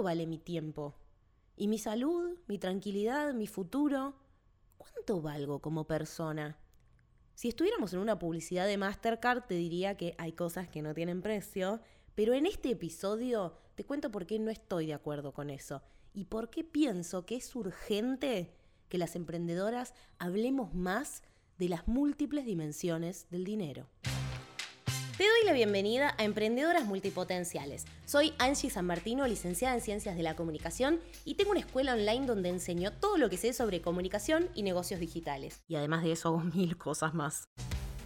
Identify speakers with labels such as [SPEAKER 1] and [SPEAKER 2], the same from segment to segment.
[SPEAKER 1] ¿cuánto vale mi tiempo? ¿Y mi salud, mi tranquilidad, mi futuro? ¿Cuánto valgo como persona? Si estuviéramos en una publicidad de Mastercard, te diría que hay cosas que no tienen precio, pero en este episodio te cuento por qué no estoy de acuerdo con eso y por qué pienso que es urgente que las emprendedoras hablemos más de las múltiples dimensiones del dinero. Te doy la bienvenida a Emprendedoras Multipotenciales. Soy Angie San Martino, licenciada en Ciencias de la Comunicación y tengo una escuela online donde enseño todo lo que sé sobre comunicación y negocios digitales. Y además de eso hago mil cosas más.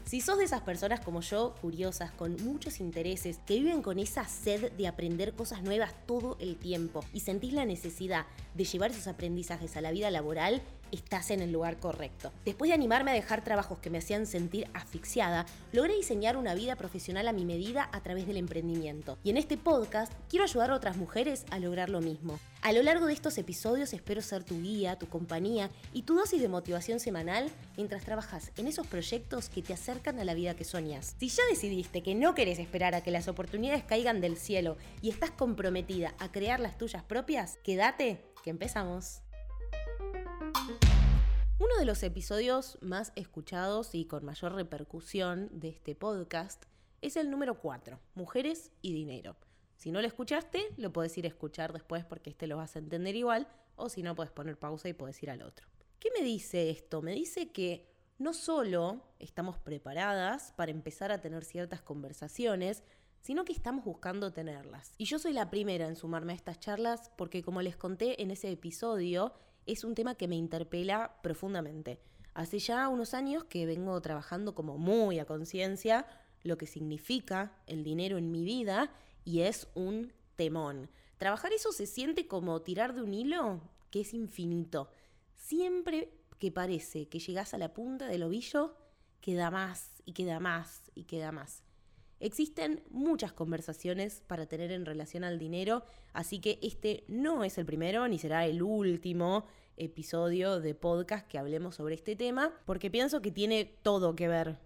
[SPEAKER 1] Si sos de esas personas como yo, curiosas, con muchos intereses, que viven con esa sed de aprender cosas nuevas todo el tiempo y sentís la necesidad de llevar esos aprendizajes a la vida laboral, estás en el lugar correcto. Después de animarme a dejar trabajos que me hacían sentir asfixiada, logré diseñar una vida profesional a mi medida a través del emprendimiento. Y en este podcast quiero ayudar a otras mujeres a lograr lo mismo. A lo largo de estos episodios espero ser tu guía, tu compañía y tu dosis de motivación semanal mientras trabajas en esos proyectos que te acercan a la vida que soñas. Si ya decidiste que no querés esperar a que las oportunidades caigan del cielo y estás comprometida a crear las tuyas propias, quédate que empezamos. Uno de los episodios más escuchados y con mayor repercusión de este podcast es el número 4, Mujeres y Dinero. Si no lo escuchaste, lo puedes ir a escuchar después porque este lo vas a entender igual, o si no, puedes poner pausa y puedes ir al otro. ¿Qué me dice esto? Me dice que no solo estamos preparadas para empezar a tener ciertas conversaciones, sino que estamos buscando tenerlas. Y yo soy la primera en sumarme a estas charlas porque como les conté en ese episodio, es un tema que me interpela profundamente. Hace ya unos años que vengo trabajando como muy a conciencia lo que significa el dinero en mi vida y es un temón. Trabajar eso se siente como tirar de un hilo que es infinito. Siempre que parece que llegas a la punta del ovillo, queda más y queda más y queda más. Existen muchas conversaciones para tener en relación al dinero, así que este no es el primero ni será el último episodio de podcast que hablemos sobre este tema, porque pienso que tiene todo que ver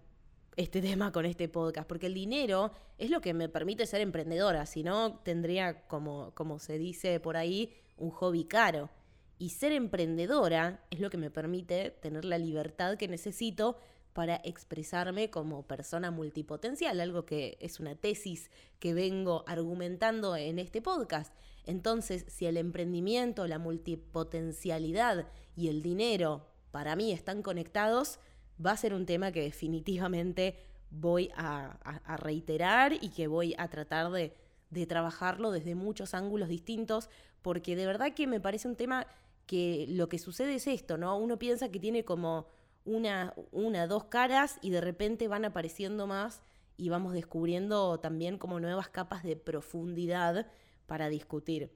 [SPEAKER 1] este tema con este podcast, porque el dinero es lo que me permite ser emprendedora, si no tendría, como, como se dice por ahí, un hobby caro. Y ser emprendedora es lo que me permite tener la libertad que necesito para expresarme como persona multipotencial, algo que es una tesis que vengo argumentando en este podcast. Entonces, si el emprendimiento, la multipotencialidad y el dinero para mí están conectados, va a ser un tema que definitivamente voy a, reiterar y que voy a tratar de, de trabajarlo desde muchos ángulos distintos, porque de verdad que me parece un tema que lo que sucede es esto, ¿no? Uno piensa que tiene como una, una, dos caras y de repente van apareciendo más y vamos descubriendo también como nuevas capas de profundidad para discutir.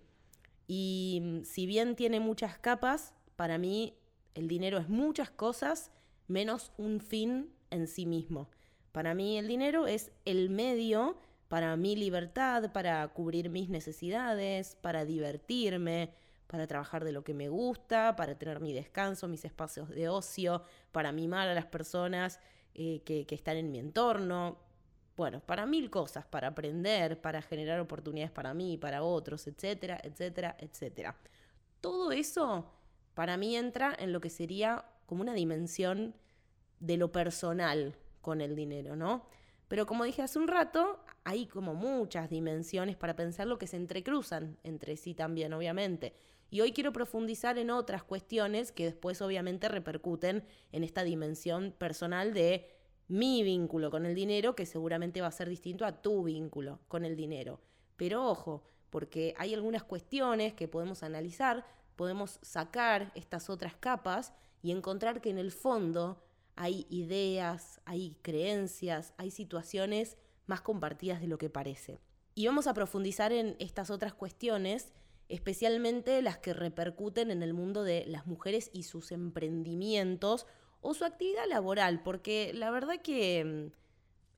[SPEAKER 1] Y mm, si bien tiene muchas capas, para mí el dinero es muchas cosas menos un fin en sí mismo. Para mí el dinero es el medio para mi libertad, para cubrir mis necesidades, para divertirme, para trabajar de lo que me gusta, para tener mi descanso, mis espacios de ocio, para mimar a las personas eh, que, que están en mi entorno. Bueno, para mil cosas, para aprender, para generar oportunidades para mí, para otros, etcétera, etcétera, etcétera. Todo eso para mí entra en lo que sería como una dimensión de lo personal con el dinero, ¿no? Pero como dije hace un rato, hay como muchas dimensiones para pensar lo que se entrecruzan entre sí también, obviamente. Y hoy quiero profundizar en otras cuestiones que después obviamente repercuten en esta dimensión personal de mi vínculo con el dinero, que seguramente va a ser distinto a tu vínculo con el dinero. Pero ojo, porque hay algunas cuestiones que podemos analizar, podemos sacar estas otras capas y encontrar que en el fondo hay ideas, hay creencias, hay situaciones más compartidas de lo que parece. Y vamos a profundizar en estas otras cuestiones, especialmente las que repercuten en el mundo de las mujeres y sus emprendimientos o su actividad laboral, porque la verdad que mm,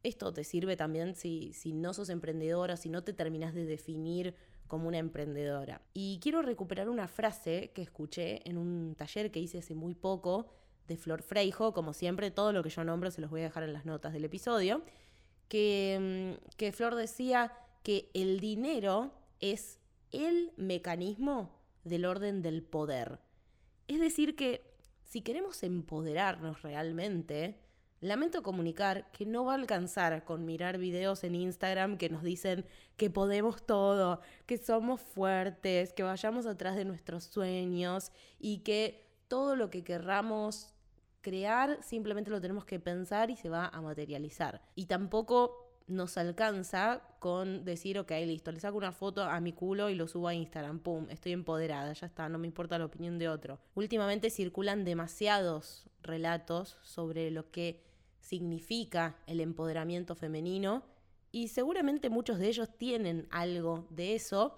[SPEAKER 1] esto te sirve también si, si no sos emprendedora, si no te terminas de definir como una emprendedora. Y quiero recuperar una frase que escuché en un taller que hice hace muy poco, de Flor Freijo, como siempre, todo lo que yo nombro se los voy a dejar en las notas del episodio, que, mm, que Flor decía que el dinero es el mecanismo del orden del poder. Es decir, que si queremos empoderarnos realmente, lamento comunicar que no va a alcanzar con mirar videos en Instagram que nos dicen que podemos todo, que somos fuertes, que vayamos atrás de nuestros sueños y que todo lo que querramos crear simplemente lo tenemos que pensar y se va a materializar. Y tampoco nos alcanza con decir, ok, listo, le saco una foto a mi culo y lo subo a Instagram, pum, estoy empoderada, ya está, no me importa la opinión de otro. Últimamente circulan demasiados relatos sobre lo que significa el empoderamiento femenino y seguramente muchos de ellos tienen algo de eso,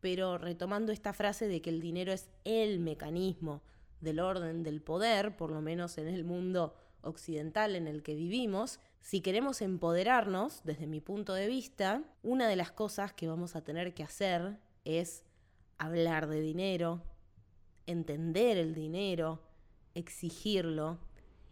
[SPEAKER 1] pero retomando esta frase de que el dinero es el mecanismo del orden del poder, por lo menos en el mundo occidental en el que vivimos, si queremos empoderarnos, desde mi punto de vista, una de las cosas que vamos a tener que hacer es hablar de dinero, entender el dinero, exigirlo,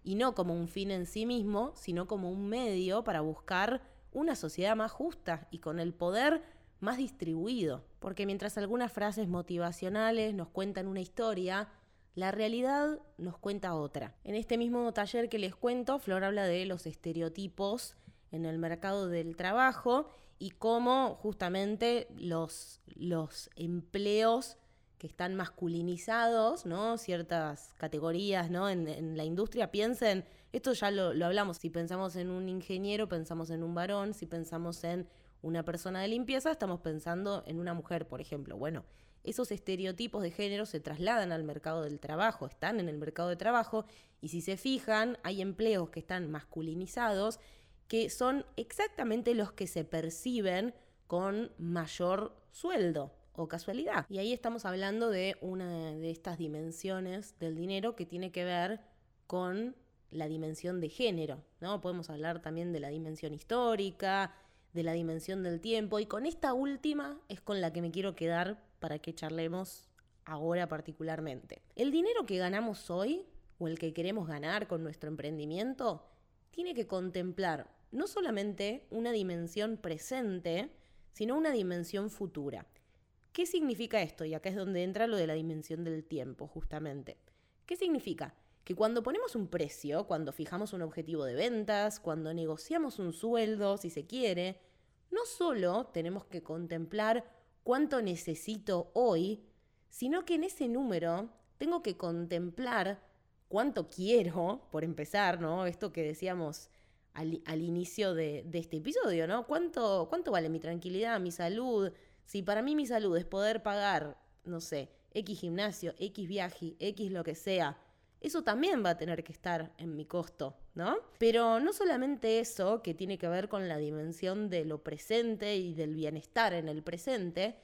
[SPEAKER 1] y no como un fin en sí mismo, sino como un medio para buscar una sociedad más justa y con el poder más distribuido. Porque mientras algunas frases motivacionales nos cuentan una historia, la realidad nos cuenta otra. En este mismo taller que les cuento, Flor habla de los estereotipos en el mercado del trabajo y cómo justamente los, los empleos que están masculinizados, ¿no? Ciertas categorías, ¿no? En, la industria, piensen, esto ya lo, lo, hablamos, si pensamos en un ingeniero, pensamos en un varón, si pensamos en una persona de limpieza, estamos pensando en una mujer, por ejemplo. Bueno, esos estereotipos de género se trasladan al mercado del trabajo, están en el mercado de trabajo y si se fijan, hay empleos que están masculinizados que son exactamente los que se perciben con mayor sueldo o casualidad. Y ahí estamos hablando de una de estas dimensiones del dinero que tiene que ver con la dimensión de género, ¿no? Podemos hablar también de la dimensión histórica, de la dimensión del tiempo y con esta última es con la que me quiero quedar para que charlemos ahora particularmente. El dinero que ganamos hoy o el que queremos ganar con nuestro emprendimiento tiene que contemplar no solamente una dimensión presente, sino una dimensión futura. ¿Qué significa esto? Y acá es donde entra lo de la dimensión del tiempo, justamente. ¿Qué significa? Que cuando ponemos un precio, cuando fijamos un objetivo de ventas, cuando negociamos un sueldo, si se quiere, no solo tenemos que contemplar cuánto necesito hoy, sino que en ese número tengo que contemplar cuánto quiero, por empezar, ¿no? Esto que decíamos al, inicio de, este episodio, ¿no? ¿Cuánto, ¿Cuánto vale mi tranquilidad, mi salud? Si para mí mi salud es poder pagar, no sé, X gimnasio, X viaje, X lo que sea, eso también va a tener que estar en mi costo, ¿no? Pero no solamente eso, que tiene que ver con la dimensión de lo presente y del bienestar en el presente,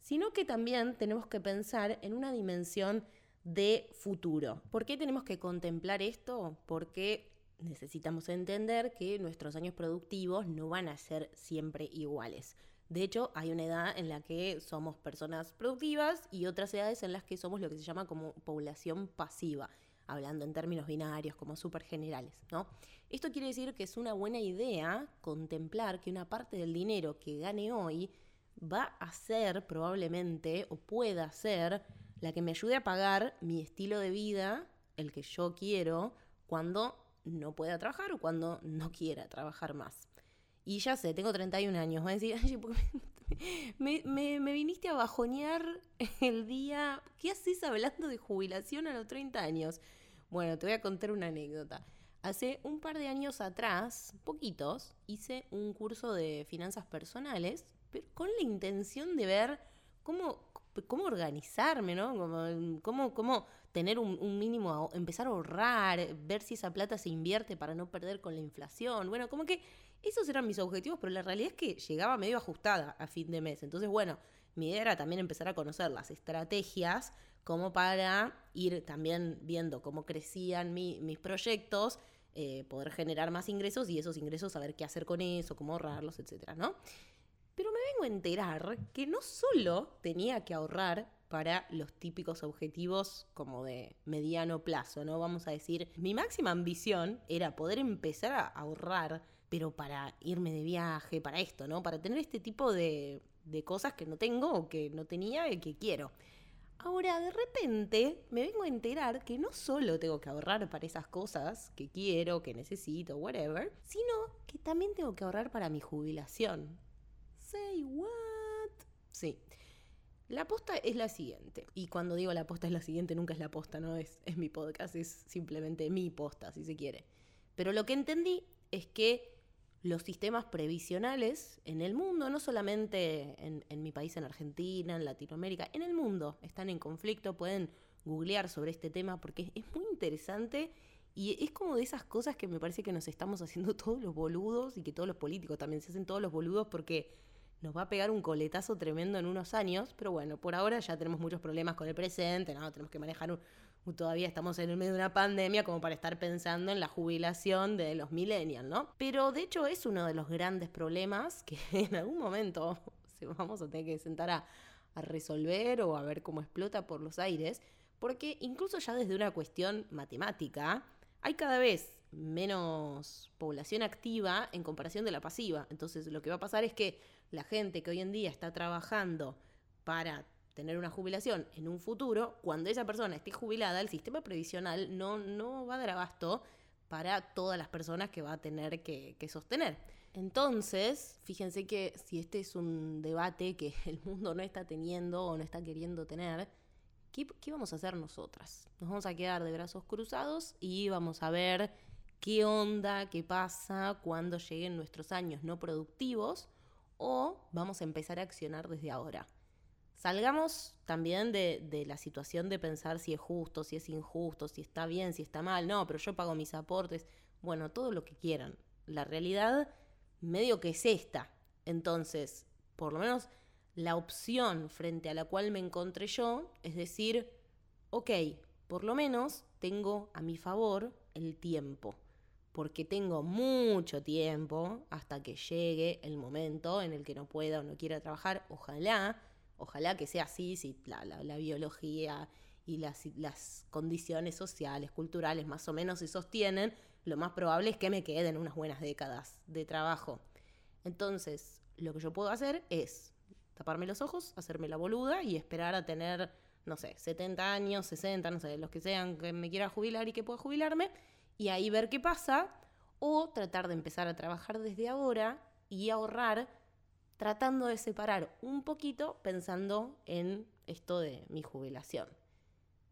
[SPEAKER 1] sino que también tenemos que pensar en una dimensión de futuro. ¿Por qué tenemos que contemplar esto? Porque necesitamos entender que nuestros años productivos no van a ser siempre iguales. De hecho, hay una edad en la que somos personas productivas y otras edades en las que somos lo que se llama como población pasiva hablando en términos binarios como súper generales, ¿no? Esto quiere decir que es una buena idea contemplar que una parte del dinero que gane hoy va a ser probablemente o pueda ser la que me ayude a pagar mi estilo de vida, el que yo quiero, cuando no pueda trabajar o cuando no quiera trabajar más. Y ya sé, tengo 31 años, voy a decir, me, me, me, viniste a bajonear el día. ¿Qué haces hablando de jubilación a los 30 años? Bueno, te voy a contar una anécdota. Hace un par de años atrás, poquitos, hice un curso de finanzas personales, pero con la intención de ver cómo, cómo organizarme, ¿no? Cómo, cómo, tener un, un, mínimo, empezar a ahorrar, ver si esa plata se invierte para no perder con la inflación. Bueno, como que esos eran mis objetivos, pero la realidad es que llegaba medio ajustada a fin de mes. Entonces, bueno, mi idea era también empezar a conocer las estrategias como para ir también viendo cómo crecían mis proyectos, eh, poder generar más ingresos y esos ingresos saber qué hacer con eso, cómo ahorrarlos, etcétera, ¿no? Pero me vengo a enterar que no solo tenía que ahorrar para los típicos objetivos como de mediano plazo, ¿no? Vamos a decir, mi máxima ambición era poder empezar a ahorrar pero para irme de viaje, para esto, ¿no? Para tener este tipo de, de cosas que no tengo o que no tenía y que quiero. Ahora, de repente, me vengo a enterar que no solo tengo que ahorrar para esas cosas que quiero, que necesito, whatever, sino que también tengo que ahorrar para mi jubilación. Say what? Sí. La aposta es la siguiente. Y cuando digo la aposta es la siguiente, nunca es la aposta, no es, es mi podcast, es simplemente mi posta, si se quiere. Pero lo que entendí es que los sistemas previsionales en el mundo, no solamente en, mi país, en Argentina, en Latinoamérica, en el mundo están en conflicto, pueden googlear sobre este tema porque es muy interesante y es como de esas cosas que me parece que nos estamos haciendo todos los boludos y que todos los políticos también se hacen todos los boludos porque nos va a pegar un coletazo tremendo en unos años, pero bueno, por ahora ya tenemos muchos problemas con el presente, ¿no? Tenemos que manejar un, todavía estamos en el medio de una pandemia como para estar pensando en la jubilación de los millennials, ¿no? Pero de hecho es uno de los grandes problemas que en algún momento vamos a tener que sentar a, a resolver o a ver cómo explota por los aires, porque incluso ya desde una cuestión matemática, hay cada vez menos población activa en comparación de la pasiva. Entonces lo que va a pasar es que la gente que hoy en día está trabajando para tener una jubilación en un futuro, cuando esa persona esté jubilada, el sistema previsional no, no va a dar abasto para todas las personas que va a tener que, sostener. Entonces, fíjense que si este es un debate que el mundo no está teniendo o no está queriendo tener, ¿qué, ¿qué, vamos a hacer nosotras? Nos vamos a quedar de brazos cruzados y vamos a ver qué onda, qué pasa cuando lleguen nuestros años no productivos o vamos a empezar a accionar desde ahora. Salgamos también de, la situación de pensar si es justo, si es injusto, si está bien, si está mal. No, pero yo pago mis aportes. Bueno, todo lo que quieran. La realidad medio que es esta. Entonces, por lo menos la opción frente a la cual me encontré yo es decir, ok, por lo menos tengo a mi favor el tiempo, porque tengo mucho tiempo hasta que llegue el momento en el que no pueda o no quiera trabajar, ojalá, Ojalá que sea así, si la, biología y las, las, condiciones sociales, culturales más o menos se sostienen, lo más probable es que me queden unas buenas décadas de trabajo. Entonces, lo que yo puedo hacer es taparme los ojos, hacerme la boluda y esperar a tener, no sé, 70 años, 60, no sé, los que sean que me quiera jubilar y que pueda jubilarme, y ahí ver qué pasa, o tratar de empezar a trabajar desde ahora y ahorrar tratando de separar un poquito pensando en esto de mi jubilación.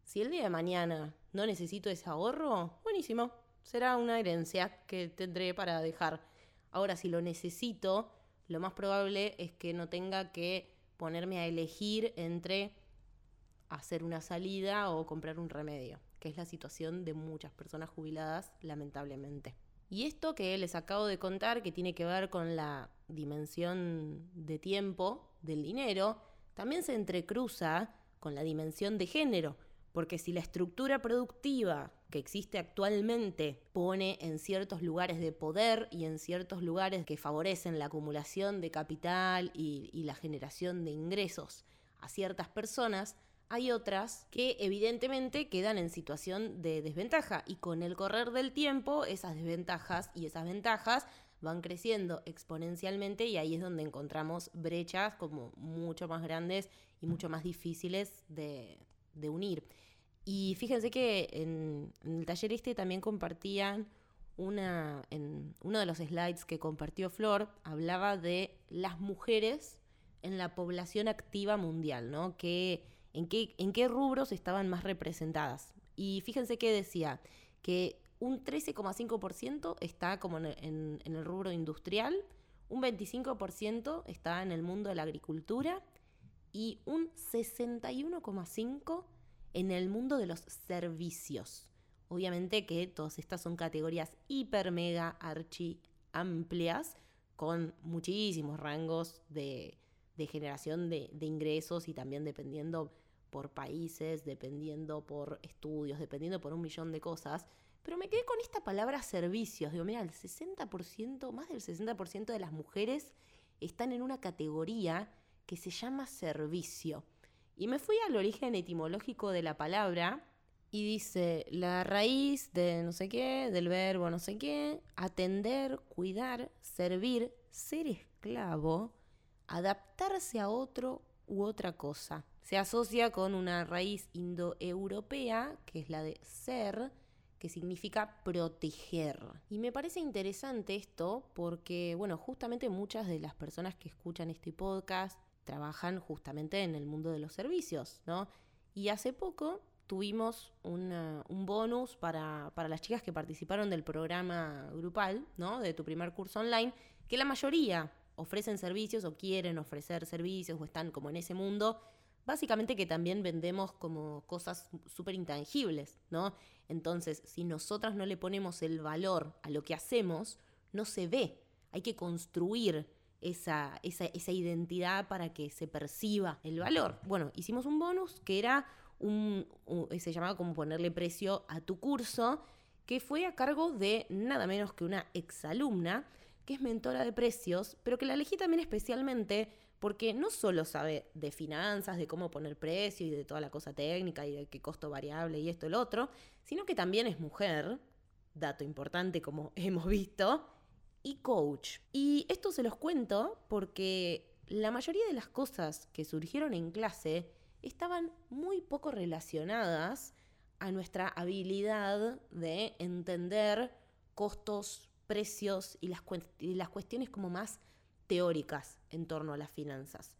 [SPEAKER 1] Si el día de mañana no necesito ese ahorro, buenísimo, será una herencia que tendré para dejar. Ahora, si lo necesito, lo más probable es que no tenga que ponerme a elegir entre hacer una salida o comprar un remedio, que es la situación de muchas personas jubiladas, lamentablemente. Y esto que les acabo de contar, que tiene que ver con la dimensión de tiempo del dinero, también se entrecruza con la dimensión de género, porque si la estructura productiva que existe actualmente pone en ciertos lugares de poder y en ciertos lugares que favorecen la acumulación de capital y, y la generación de ingresos a ciertas personas, hay otras que evidentemente quedan en situación de desventaja y con el correr del tiempo esas desventajas y esas ventajas van creciendo exponencialmente y ahí es donde encontramos brechas como mucho más grandes y mucho más difíciles de, unir. Y fíjense que en, en, el taller este también compartían una, en uno de los slides que compartió Flor, hablaba de las mujeres en la población activa mundial, ¿no? Que en qué, rubros estaban más representadas. Y fíjense que decía que un 13,5% está como en, el rubro industrial, un 25% está en el mundo de la agricultura y un 61,5% en el mundo de los servicios. Obviamente que todas estas son categorías hiper, mega, archi amplias, con muchísimos rangos de, generación de, ingresos y también dependiendo por países, dependiendo por estudios, dependiendo por un millón de cosas. Pero me quedé con esta palabra servicios. Digo, mira, el 60%, más del 60% de las mujeres están en una categoría que se llama servicio. Y me fui al origen etimológico de la palabra y dice la raíz de no sé qué, del verbo no sé qué, atender, cuidar, servir, ser esclavo, adaptarse a otro u otra cosa. Se asocia con una raíz indoeuropea, que es la de ser, que significa proteger. Y me parece interesante esto porque, bueno, justamente muchas de las personas que escuchan este podcast trabajan justamente en el mundo de los servicios, ¿no? Y hace poco tuvimos un bonus para, para, las chicas que participaron del programa grupal, ¿no? De tu primer curso online, que la mayoría ofrecen servicios o quieren ofrecer servicios o están como en ese mundo. Básicamente que también vendemos como cosas súper intangibles, ¿no? Entonces, si nosotras no le ponemos el valor a lo que hacemos, no se ve. Hay que construir esa, esa, identidad para que se perciba el valor. Bueno, hicimos un bonus que era un, se llamaba como ponerle precio a tu curso, que fue a cargo de nada menos que una exalumna, que es mentora de precios, pero que la elegí también especialmente porque no solo sabe de finanzas, de cómo poner precio y de toda la cosa técnica y de qué costo variable y esto lo otro, sino que también es mujer, dato importante como hemos visto, y coach. Y esto se los cuento porque la mayoría de las cosas que surgieron en clase estaban muy poco relacionadas a nuestra habilidad de entender costos, precios y las, cuestiones como más teóricas en torno a las finanzas.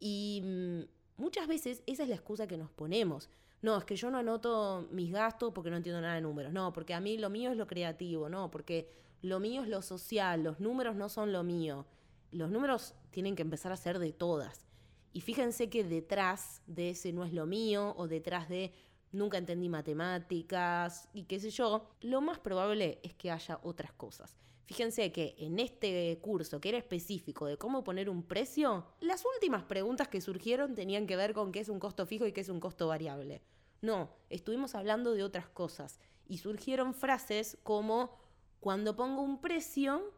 [SPEAKER 1] Y mm, muchas veces esa es la excusa que nos ponemos. No, es que yo no anoto mis gastos porque no entiendo nada de números. No, porque a mí lo mío es lo creativo. No, porque lo mío es lo social, los números no son lo mío. Los números tienen que empezar a ser de todas. Y fíjense que detrás de ese no es lo mío o detrás de nunca entendí matemáticas y qué sé yo, lo más probable es que haya otras cosas. Fíjense que en este curso, que era específico de cómo poner un precio, las últimas preguntas que surgieron tenían que ver con qué es un costo fijo y qué es un costo variable. No, estuvimos hablando de otras cosas y surgieron frases como cuando pongo un precio,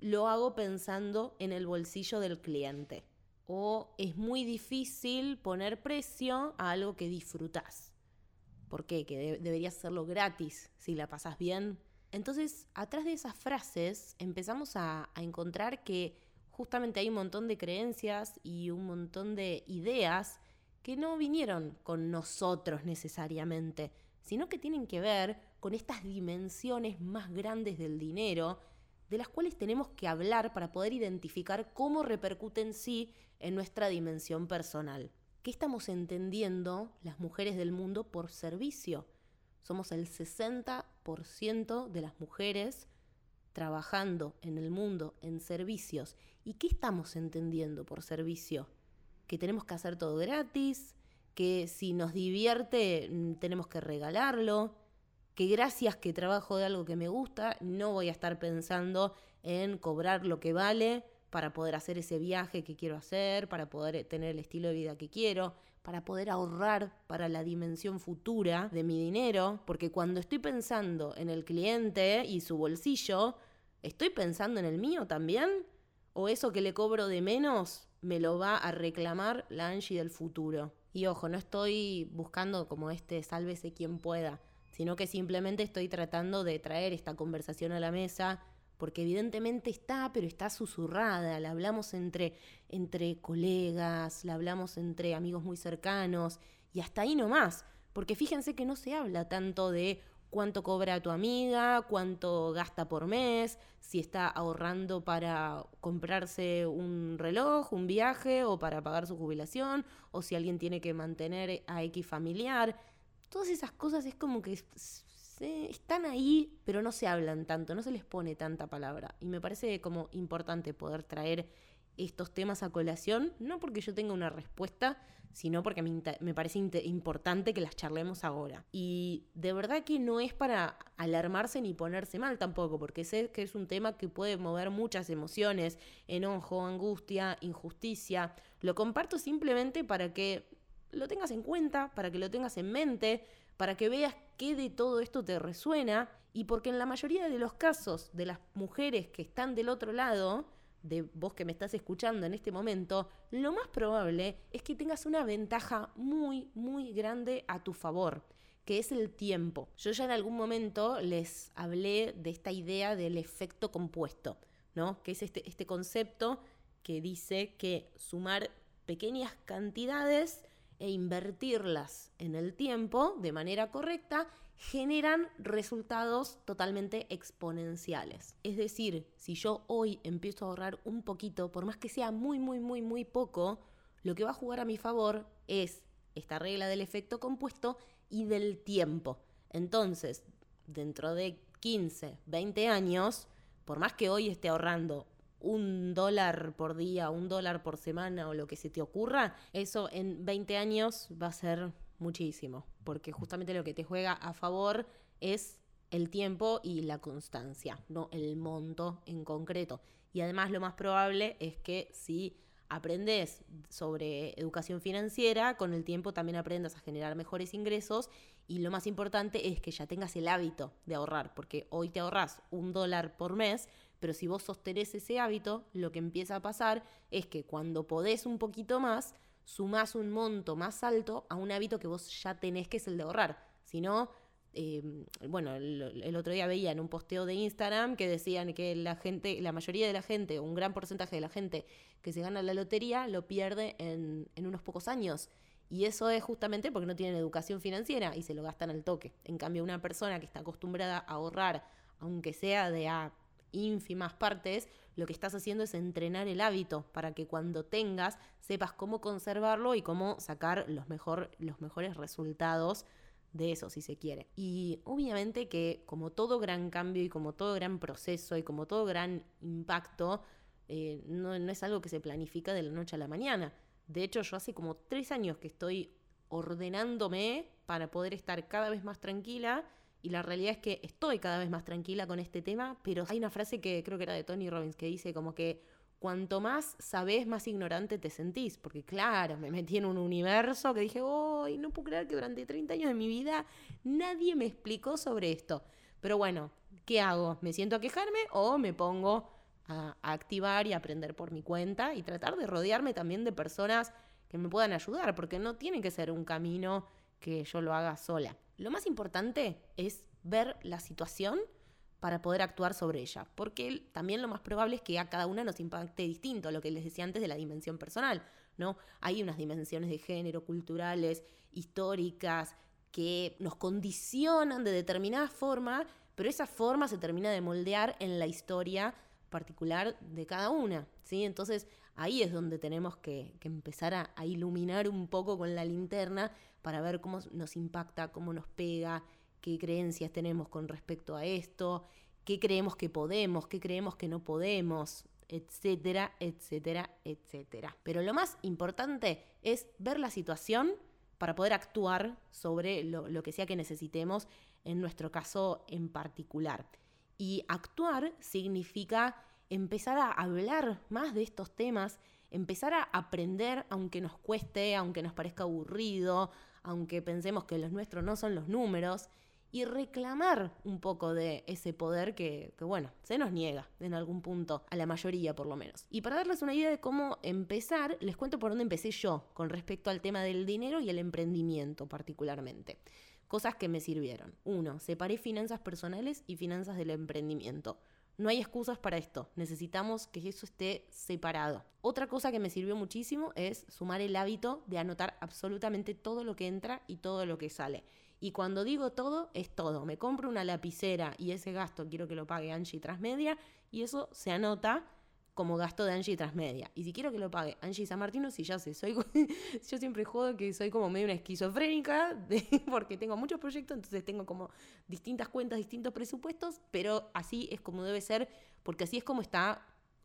[SPEAKER 1] lo hago pensando en el bolsillo del cliente. O es muy difícil poner precio a algo que disfrutás. ¿Por qué? Que deberías hacerlo gratis si la pasas bien. Entonces, atrás de esas frases empezamos a, a encontrar que justamente hay un montón de creencias y un montón de ideas que no vinieron con nosotros necesariamente, sino que tienen que ver con estas dimensiones más grandes del dinero, de las cuales tenemos que hablar para poder identificar cómo repercute en sí en nuestra dimensión personal. ¿Qué estamos entendiendo las mujeres del mundo por servicio? Somos el 60% de las mujeres trabajando en el mundo en servicios. ¿Y qué estamos entendiendo por servicio? Que tenemos que hacer todo gratis, que si nos divierte mm, tenemos que regalarlo, que gracias que trabajo de algo que me gusta, no voy a estar pensando en cobrar lo que vale para poder hacer ese viaje que quiero hacer, para poder tener el estilo de vida que quiero, para poder ahorrar para la dimensión futura de mi dinero, porque cuando estoy pensando en el cliente y su bolsillo, ¿estoy pensando en el mío también? ¿O eso que le cobro de menos me lo va a reclamar la Angie del futuro? Y ojo, no estoy buscando como este sálvese quien pueda sino que simplemente estoy tratando de traer esta conversación a la mesa, porque evidentemente está, pero está susurrada, la hablamos entre, entre colegas, la hablamos entre amigos muy cercanos, y hasta ahí nomás, porque fíjense que no se habla tanto de cuánto cobra tu amiga, cuánto gasta por mes, si está ahorrando para comprarse un reloj, un viaje o para pagar su jubilación, o si alguien tiene que mantener a X familiar todas esas cosas es como que están ahí, pero no se hablan tanto, no se les pone tanta palabra. Y me parece como importante poder traer estos temas a colación, no porque yo tenga una respuesta, sino porque me, parece importante que las charlemos ahora. Y de verdad que no es para alarmarse ni ponerse mal tampoco, porque sé que es un tema que puede mover muchas emociones, enojo, angustia, injusticia. Lo comparto simplemente para que lo tengas en cuenta, para que lo tengas en mente, para que veas qué de todo esto te resuena y porque en la mayoría de los casos de las mujeres que están del otro lado, de vos que me estás escuchando en este momento, lo más probable es que tengas una ventaja muy, muy grande a tu favor, que es el tiempo. Yo ya en algún momento les hablé de esta idea del efecto compuesto, ¿no? Que es este, este concepto que dice que sumar pequeñas cantidades e invertirlas en el tiempo de manera correcta generan resultados totalmente exponenciales. Es decir, si yo hoy empiezo a ahorrar un poquito, por más que sea muy, muy, muy, muy poco, lo que va a jugar a mi favor es esta regla del efecto compuesto y del tiempo. Entonces, dentro de 15, 20 años, por más que hoy esté ahorrando un dólar por día, un dólar por semana o lo que se te ocurra, eso en 20 años va a ser muchísimo, porque justamente lo que te juega a favor es el tiempo y la constancia, no el monto en concreto. Y además lo más probable es que si aprendes sobre educación financiera, con el tiempo también aprendas a generar mejores ingresos y lo más importante es que ya tengas el hábito de ahorrar, porque hoy te ahorras un dólar por mes, pero si vos sostenés ese hábito, lo que empieza a pasar es que cuando podés un poquito más, sumás un monto más alto a un hábito que vos ya tenés, que es el de ahorrar. Si no, em, bueno, el, otro día veía en un posteo de Instagram que decían que la gente, la mayoría de la gente, un gran porcentaje de la gente que se gana la lotería lo pierde en, en unos pocos años. Y eso es justamente porque no tienen educación financiera y se lo gastan al toque. En cambio, una persona que está acostumbrada a ahorrar, aunque sea de a ínfimas partes, lo que estás haciendo es entrenar el hábito para que cuando tengas sepas cómo conservarlo y cómo sacar los, mejor, los mejores resultados de eso, si se quiere. Y obviamente que como todo gran cambio y como todo gran proceso y como todo gran impacto, eh, no, no es algo que se planifica de la noche a la mañana. De hecho, yo hace como tres años que estoy ordenándome para poder estar cada vez más tranquila y la realidad es que estoy cada vez más tranquila con este tema, pero hay una frase que creo que era de Tony Robbins que dice como que cuanto más sabes, más ignorante te sentís. Porque claro, me metí en un universo que dije, ¡ay, no puedo creer que durante 30 años de mi vida nadie me explicó sobre esto! Pero bueno, ¿qué hago? ¿Me siento a quejarme o me pongo a activar y aprender por mi cuenta y tratar de rodearme también de personas que me puedan ayudar? Porque no tiene que ser un camino que yo lo haga sola. Lo más importante es ver la situación para poder actuar sobre ella, porque también lo más probable es que a cada una nos impacte distinto, lo que les decía antes de la dimensión personal, ¿no? Hay unas dimensiones de género, culturales, históricas, que nos condicionan de determinada forma, pero esa forma se termina de moldear en la historia particular de cada una, ¿sí? Entonces ahí es donde tenemos que, empezar a, iluminar un poco con la linterna para ver cómo nos impacta, cómo nos pega, qué creencias tenemos con respecto a esto, qué creemos que podemos, qué creemos que no podemos, etcétera, etcétera, etcétera. Pero lo más importante es ver la situación para poder actuar sobre lo, que sea que necesitemos, en nuestro caso en particular. Y actuar significa empezar a hablar más de estos temas, empezar a aprender, aunque nos cueste, aunque nos parezca aburrido, aunque pensemos que los nuestros no son los números, y reclamar un poco de ese poder que, bueno, se nos niega en algún punto, a la mayoría por lo menos. Y para darles una idea de cómo empezar, les cuento por dónde empecé yo con respecto al tema del dinero y el emprendimiento particularmente. Cosas que me sirvieron. Uno, separé finanzas personales y finanzas del emprendimiento. No hay excusas para esto, necesitamos que eso esté separado. Otra cosa que me sirvió muchísimo es sumar el hábito de anotar absolutamente todo lo que entra y todo lo que sale. Y cuando digo todo, es todo. Me compro una lapicera y ese gasto quiero que lo pague Angie Transmedia y eso se anota como gasto de Angie Transmedia. Y si quiero que lo pague Angie San Martino, si ya sé, soy, yo siempre juego que soy como medio una esquizofrénica, porque tengo muchos proyectos, entonces tengo como distintas cuentas, distintos presupuestos, pero así es como debe ser, porque así es como está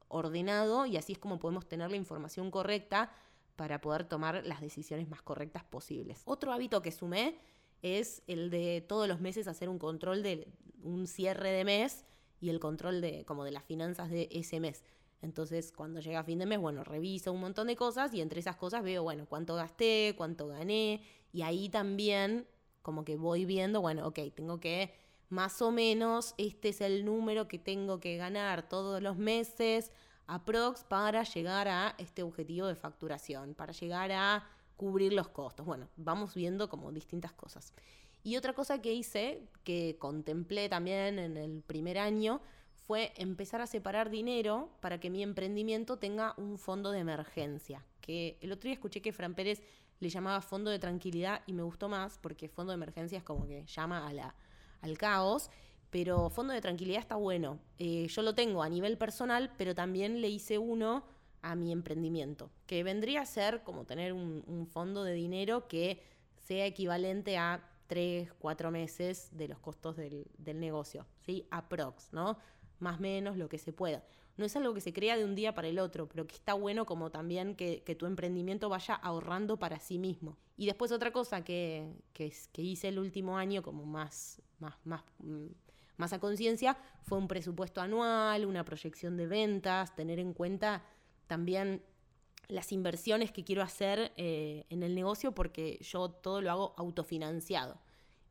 [SPEAKER 1] ordenado y así es como podemos tener la información correcta para poder tomar las decisiones más correctas posibles. Otro hábito que sumé es el de todos los meses hacer un control de un cierre de mes y el control de como de las finanzas de ese mes. Entonces, cuando llega fin de mes, bueno, reviso un montón de cosas y entre esas cosas veo, bueno, cuánto gasté, cuánto gané. Y ahí también como que voy viendo, bueno, ok, tengo que más o menos, este es el número que tengo que ganar todos los meses, aprox, para llegar a este objetivo de facturación, para llegar a cubrir los costos. Bueno, vamos viendo como distintas cosas. Y otra cosa que hice, que contemplé también en el primer año, empezar a separar dinero para que mi emprendimiento tenga un fondo de emergencia. Que el otro día escuché que Fran Pérez le llamaba fondo de tranquilidad y me gustó más porque fondo de emergencia es como que llama a la, al caos. Pero fondo de tranquilidad está bueno. Eh, yo lo tengo a nivel personal, pero también le hice uno a mi emprendimiento, que vendría a ser como tener un, fondo de dinero que sea equivalente a tres, cuatro meses de los costos del, del negocio, ¿sí? Aprox, ¿no? Más menos lo que se pueda no es algo que se crea de un día para el otro, pero que está bueno como también que, tu emprendimiento vaya ahorrando para sí mismo. Y después otra cosa que, que, hice el último año como más, más, más, mm, más a conciencia fue un presupuesto anual, una proyección de ventas, tener en cuenta también las inversiones que quiero hacer eh, en el negocio porque yo todo lo hago autofinanciado.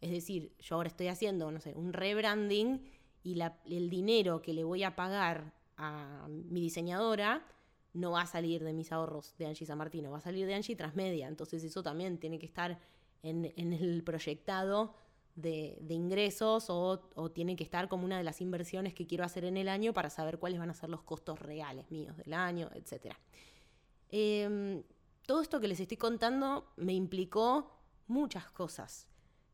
[SPEAKER 1] Es decir, yo ahora estoy haciendo, no sé, un rebranding y el dinero que le voy a pagar a mi diseñadora, no va a salir de mis ahorros de Angie San Martino, va a salir de Angie Transmedia. Entonces eso también tiene que estar en, el proyectado de, ingresos o, tiene que estar como una de las inversiones que quiero hacer en el año para saber cuáles van a ser los costos reales míos del año, etc. Em, todo esto que les estoy contando me implicó muchas cosas.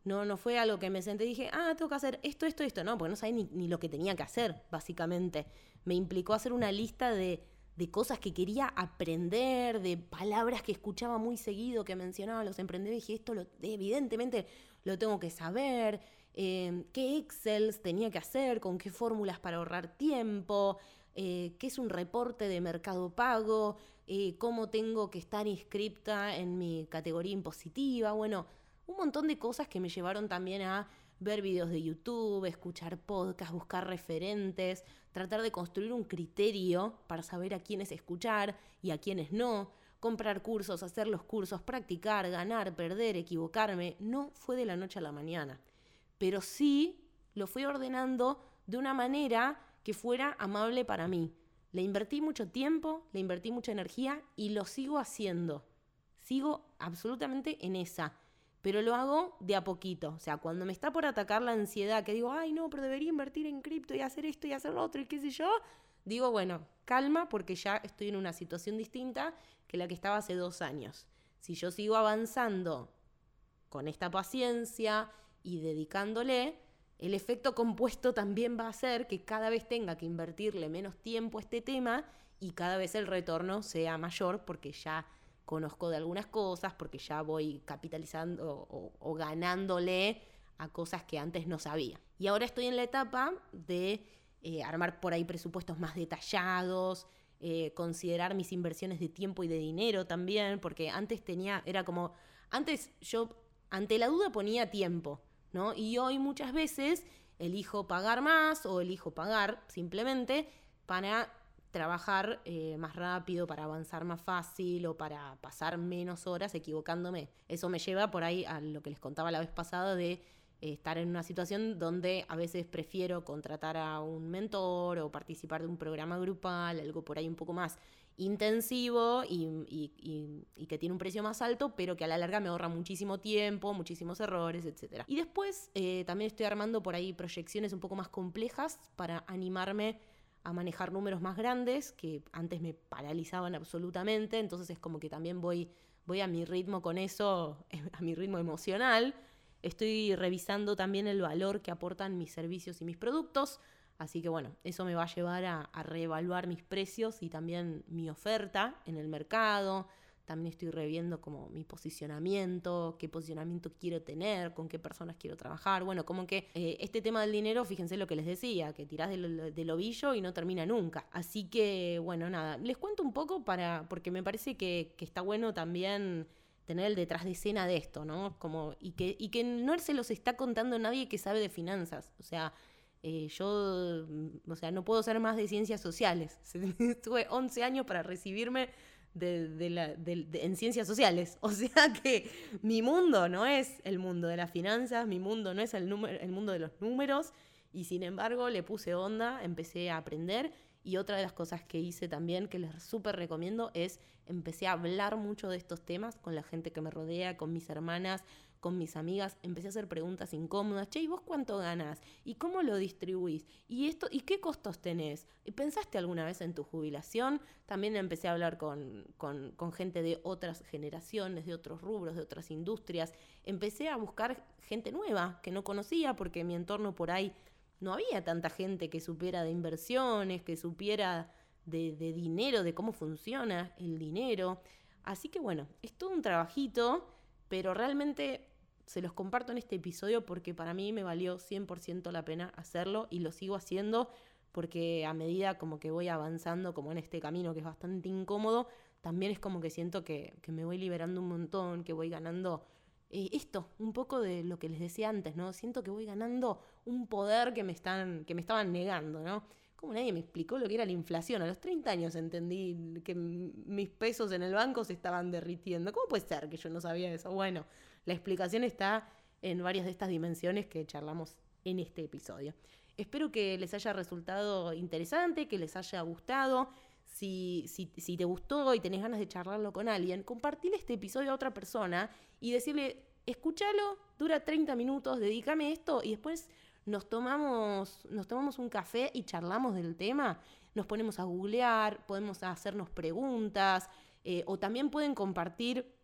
[SPEAKER 1] No, no fue algo que me senté y dije, ah, tengo que hacer esto, esto, esto. No, porque no sabía ni, ni lo que tenía que hacer, básicamente me implicó hacer una lista de, cosas que quería aprender, de palabras que escuchaba muy seguido que mencionaban los emprendedores. Dije, esto lo, evidentemente lo tengo que saber. Eh, qué Excels tenía que hacer, con qué fórmulas para ahorrar tiempo, eh, qué es un reporte de mercado pago, eh, cómo tengo que estar inscripta en mi categoría impositiva. Bueno, un montón de cosas que me llevaron también a ver videos de YouTube, escuchar podcasts, buscar referentes, tratar de construir un criterio para saber a quiénes escuchar y a quiénes no, comprar cursos, hacer los cursos, practicar, ganar, perder, equivocarme. No fue de la noche a la mañana, pero sí lo fui ordenando de una manera que fuera amable para mí. Le invertí mucho tiempo, le invertí mucha energía y lo sigo haciendo. Sigo absolutamente en esa pero lo hago de a poquito. O sea, cuando me está por atacar la ansiedad, que digo, ay, no, pero debería invertir en cripto y hacer esto y hacer lo otro y qué sé yo, digo, bueno, calma porque ya estoy en una situación distinta que la que estaba hace dos años. Si yo sigo avanzando con esta paciencia y dedicándole, el efecto compuesto también va a ser que cada vez tenga que invertirle menos tiempo a este tema y cada vez el retorno sea mayor porque ya conozco de algunas cosas porque ya voy capitalizando o, ganándole a cosas que antes no sabía. Y ahora estoy en la etapa de eh, armar por ahí presupuestos más detallados, eh, considerar mis inversiones de tiempo y de dinero también, porque antes tenía, era como, antes yo ante la duda ponía tiempo, ¿no? Y hoy muchas veces elijo pagar más o elijo pagar simplemente para trabajar eh, más rápido, para avanzar más fácil o para pasar menos horas equivocándome. Eso me lleva por ahí a lo que les contaba la vez pasada de eh, estar en una situación donde a veces prefiero contratar a un mentor o participar de un programa grupal, algo por ahí un poco más intensivo y, que tiene un precio más alto, pero que a la larga me ahorra muchísimo tiempo, muchísimos errores, etc. Y después eh, también estoy armando por ahí proyecciones un poco más complejas para animarme a manejar números más grandes que antes me paralizaban absolutamente, entonces es como que también voy, voy a mi ritmo con eso, a mi ritmo emocional. Estoy revisando también el valor que aportan mis servicios y mis productos, así que bueno, eso me va a llevar a, a reevaluar mis precios y también mi oferta en el mercado, también estoy reviendo como mi posicionamiento, qué posicionamiento quiero tener, con qué personas quiero trabajar. Bueno, como que eh, este tema del dinero, fíjense lo que les decía, que tirás del, ovillo y no termina nunca. Así que, bueno, nada, les cuento un poco para, porque me parece que, está bueno también tener el detrás de escena de esto, ¿no? Como, y que, y que no se los está contando nadie que sabe de finanzas. O sea, eh, yo, o sea, no puedo ser más de ciencias sociales. Tuve 11 años para recibirme de, la, en ciencias sociales. O sea que mi mundo no es el mundo de las finanzas, mi mundo no es el, el mundo de los números, y sin embargo le puse onda, empecé a aprender Y otra de las cosas que hice también, que les súper recomiendo, es empecé a hablar mucho de estos temas con la gente que me rodea, con mis hermanas, con mis amigas, empecé a hacer preguntas incómodas. Che, ¿y vos cuánto ganas? ¿Y cómo lo distribuís? ¿Y esto? ¿Y qué costos tenés? ¿Pensaste alguna vez en tu jubilación? También empecé a hablar con, con, gente de otras generaciones, de otros rubros, de otras industrias. Empecé a buscar gente nueva que no conocía porque en mi entorno por ahí no había tanta gente que supiera de inversiones, que supiera de, dinero, de cómo funciona el dinero. Así que bueno, es todo un trabajito, pero realmente se los comparto en este episodio porque para mí me valió 100% la pena hacerlo y lo sigo haciendo porque a medida como que voy avanzando como en este camino que es bastante incómodo, también es como que siento que, que me voy liberando un montón, que voy ganando eh, esto, un poco de lo que les decía antes, ¿no? Siento que voy ganando un poder que me, están, que me estaban negando, ¿no? Como nadie me explicó lo que era la inflación. A los 30 años entendí que mis pesos en el banco se estaban derritiendo. ¿Cómo puede ser que yo no sabía eso? Bueno, la explicación está en varias de estas dimensiones que charlamos en este episodio. Espero que les haya resultado interesante, que les haya gustado. Si, si, te gustó y tenés ganas de charlarlo con alguien, compartirle este episodio a otra persona y decirle, escúchalo, dura 30 minutos, dedícame esto y después nos tomamos, nos tomamos un café y charlamos del tema. Nos ponemos a googlear, podemos hacernos preguntas eh, o también pueden compartir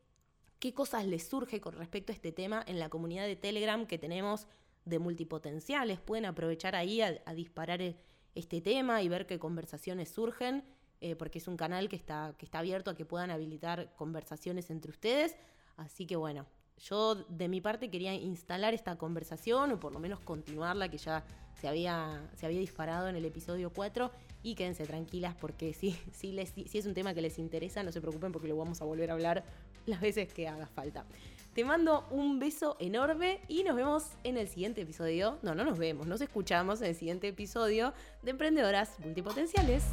[SPEAKER 1] qué cosas les surge con respecto a este tema en la comunidad de Telegram que tenemos de multipotenciales. Pueden aprovechar ahí a, disparar e, este tema y ver qué conversaciones surgen, eh, porque es un canal que está, que está abierto a que puedan habilitar conversaciones entre ustedes. Así que bueno, yo de mi parte quería instalar esta conversación o por lo menos continuarla que ya se había, se había disparado en el episodio 4 y quédense tranquilas porque si, si, les, si es un tema que les interesa, no se preocupen porque lo vamos a volver a hablar las veces que haga falta. Te mando un beso enorme y nos vemos en el siguiente episodio. No, no nos vemos, nos escuchamos en el siguiente episodio de Emprendedoras Multipotenciales.